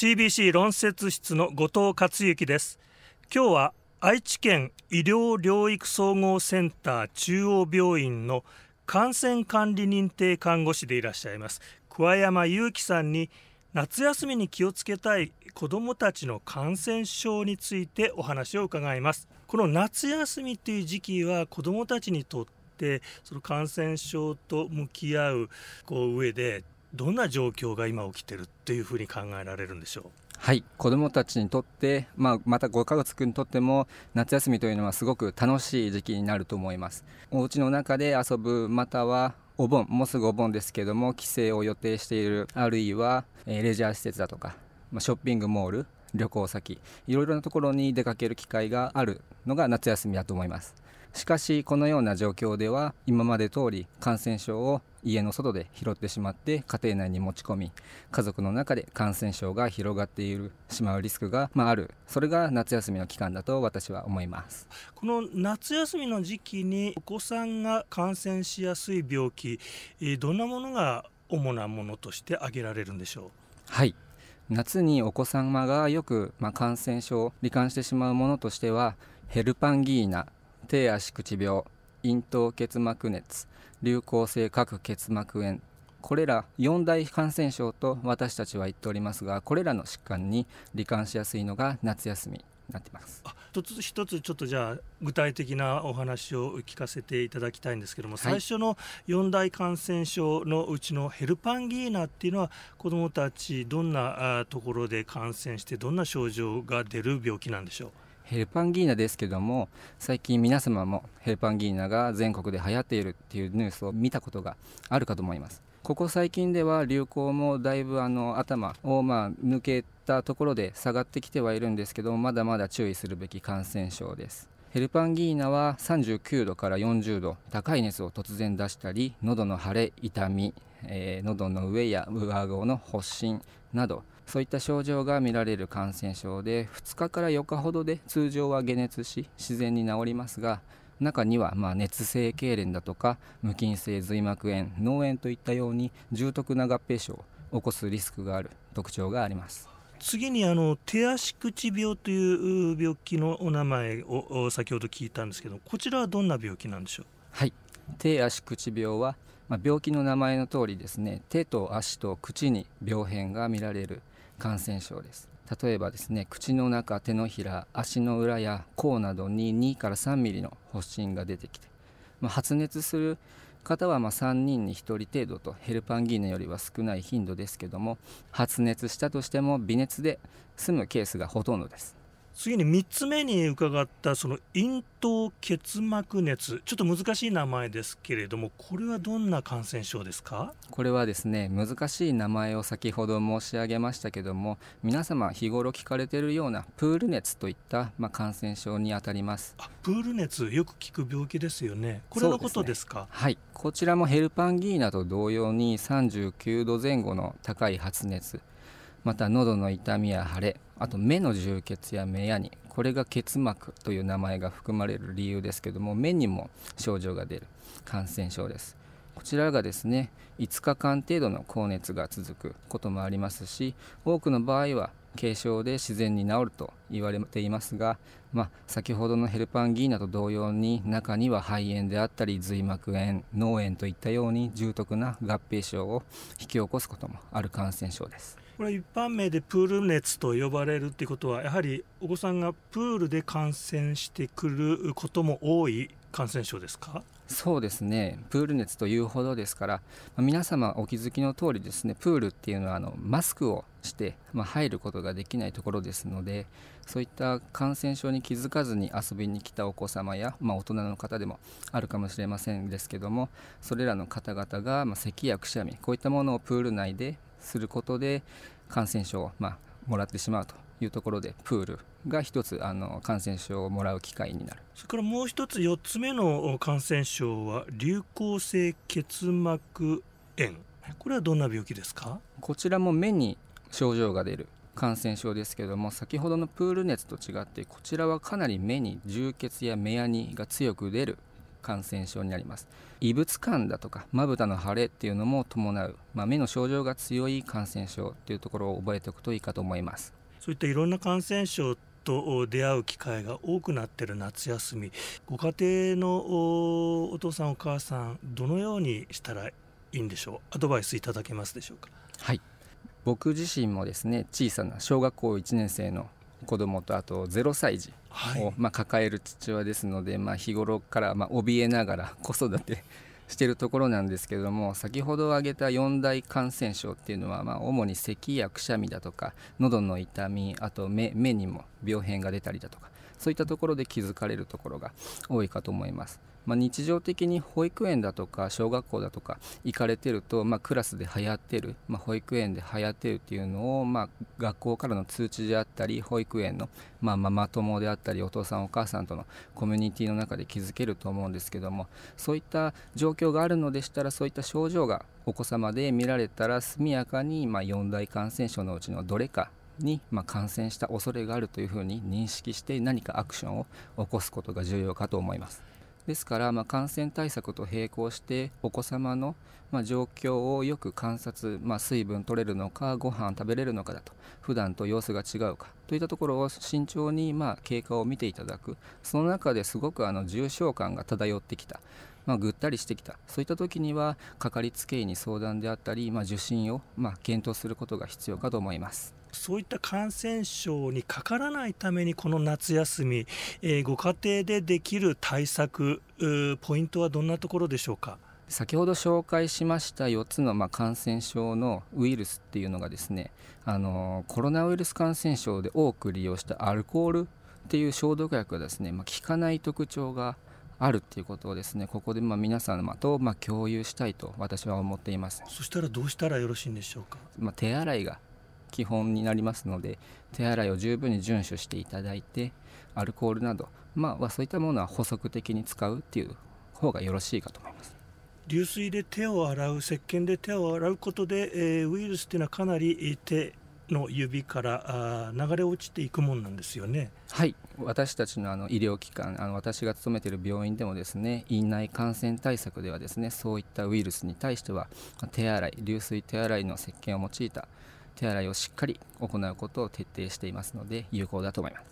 CBC 論説室の後藤克之です。今日は愛知県医療療育総合センター中央病院の感染管理認定看護師でいらっしゃいます。桑山祐樹さんに夏休みに気をつけたい子どもたちの感染症についてお話を伺います。この夏休みという時期は子どもたちにとってその感染症と向き合うこう上でどんな状況が今起きてるっていうふうに考えられるんでしょう？はい。子どもたちにとって、まあ、またご家族にとっても夏休みというのはすごく楽しい時期になると思います。お家の中で遊ぶまたはお盆もうすぐお盆ですけども帰省を予定しているあるいは、えー、レジャー施設だとか、まあ、ショッピングモール旅行先いろいろなところに出かける機会があるのが夏休みだと思います。しかしこのような状況では今まで通り感染症を家の外で拾ってしまって家庭内に持ち込み家族の中で感染症が広がっているしまうリスクが、まあ、ある。それが夏休みの期間だと私は思います。この夏休みの時期にお子さんが感染しやすい病気どんなものが主なものとして挙げられるんでしょう？はい。夏にお子様がよく、まあ、感染症を罹患してしまうものとしてはヘルパンギーナ手足口病咽頭結膜熱流行性核結膜炎。これら4大感染症と私たちは言っておりますがこれらの疾患に罹患しやすいのが夏休みになってます。一つ一つちょっとじゃあ具体的なお話を聞かせていただきたいんですけども、はい、最初の4大感染症のうちのヘルパンギーナっていうのは子どもたちどんなところで感染してどんな症状が出る病気なんでしょう？ヘルパンギーナですけども最近皆様もヘルパンギーナが全国で流行っているっていうニュースを見たことがあるかと思います。ここ最近では流行もだいぶあの頭をまあ抜けたところで下がってきてはいるんですけどまだまだ注意するべき感染症です。ヘルパンギーナは39度から40度高い熱を突然出したり喉の腫れ痛み、えー、喉の上や上顎の発疹などそういった症状が見られる感染症で2日から4日ほどで通常は解熱し自然に治りますが中にはま熱性痙攣だとか無菌性髄膜炎脳炎といったように重篤な合併症を起こすリスクがある特徴があります。次にあの手足口病という病気のお名前を先ほど聞いたんですけどこちらはどんな病気なんでしょう？はい。手足口病は、まあ、病気の名前の通りですね手と足と口に病変が見られる感染症です。例えばですね口の中手のひら足の裏や甲などに2から3ミリの発疹が出てきて、まあ、発熱する方はま3人に1人程度とヘルパンギーナよりは少ない頻度ですけども発熱したとしても微熱で済むケースがほとんどです。次に3つ目に伺ったその咽頭結膜熱。ちょっと難しい名前ですけれどもこれはどんな感染症ですか？これはですね難しい名前を先ほど申し上げましたけども皆様日頃聞かれているようなプール熱といった、まあ、感染症にあたります。プール熱よく聞く病気ですよね。これのことですか、ね、はい。こちらもヘルパンギーナと同様に39度前後の高い発熱また喉の痛みや腫れあと目の充血や目やにこれが結膜という名前が含まれる理由ですけども目にも症状が出る感染症です。こちらがですね5日間程度の高熱が続くこともありますし多くの場合は軽症で自然に治ると言われていますが、まあ、先ほどのヘルパンギーナと同様に中には肺炎であったり髄膜炎脳炎といったように重篤な合併症を引き起こすこともある感染症です。これ一般名でプール熱と呼ばれるっていうことはやはりお子さんがプールで感染してくることも多い感染症ですか？そうですね。プール熱というほどですから、ま、皆様お気づきの通りですねプールっていうのはあのマスクをして、まあ、入ることができないところですのでそういった感染症に気づかずに遊びに来たお子様や、まあ、大人の方でもあるかもしれませんですけどもそれらの方々が、ま咳やくしゃみこういったものをプール内ですることで感染症を、まあ、もらってしまうというところでプールが一つあの感染症をもらう機会になる。それからもう一つ4つ目の感染症は流行性結膜炎。これはどんな病気ですか？こちらも目に症状が出る感染症ですけども先ほどのプール熱と違ってこちらはかなり目に充血や目やにが強く出る感染症になります。異物感だとかまぶたの腫れっていうのも伴う、まあ、目の症状が強い感染症っていうところを覚えておくといいかと思います。そういったいろんな感染症と出会う機会が多くなっている夏休みご家庭のお父さんお母さんどのようにしたらいいんでしょう？アドバイスいただけますでしょうか？はい。僕自身もですね小さな小学校1年生の子供とあと0歳児を、はい、まあ、抱える父親ですので、まあ、日頃からまあ怯えながら子育てしているところなんですけれども先ほど挙げた4大感染症っていうのは、まあ、主に咳やくしゃみだとか喉の痛みあと目目にも病変が出たりだとかそういったところで気づかれるところが多いかと思います。まあ、日常的に保育園だとか小学校だとか行かれてると、まあ、クラスで流行ってる、まあ、保育園で流行ってるっていうのを、まあ、学校からの通知であったり保育園の、まあ、ママ友であったりお父さんお母さんとのコミュニティの中で気づけると思うんですけどもそういった状況があるのでしたらそういった症状がお子様で見られたら速やかに、まあ、4大感染症のうちのどれかに、ま、感染した恐れがあるというふうに認識して何かアクションを起こすことが重要かと思います。ですから、まあ、感染対策と並行してお子様の、まあ、状況をよく観察、まあ、水分取れるのかご飯食べれるのかだと普段と様子が違うかといったところを慎重に、まあ、経過を見ていただくその中ですごくあの重症感が漂ってきた、まあ、ぐったりしてきたそういった時にはかかりつけ医に相談であったり、まあ、受診を、まあ、検討することが必要かと思います。そういった感染症にかからないためにこの夏休み、えー、ご家庭でできる対策ポイントはどんなところでしょうか？先ほど紹介しました4つのま感染症のウイルスっていうのがですねあのコロナウイルス感染症で多く利用したアルコールっていう消毒薬がですね、まあ、効かない特徴があるっていうことをですねここでまあ皆様とま共有したいと私は思っています。そしたらどうしたらよろしいんでしょうか、まあ、手洗いが基本になりますので手洗いを十分に遵守していただいてアルコールなど、まあ、そういったものは補足的に使うっていう方がよろしいかと思います流水で手を洗う石鹸で手を洗うことで、えー、ウイルスっていうのはかなり手の指から流れ落ちていくもんなんですよね。はい私たちのあの医療機関あの私が勤めている病院でもですね院内感染対策ではですねそういったウイルスに対しては手洗い流水手洗いの石鹸を用いた手洗いをしっかり行うことを徹底していますので有効だと思います。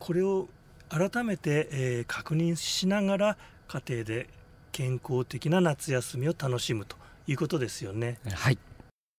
これを改めて、えー、確認しながら家庭で健康的な夏休みを楽しむということですよね。はい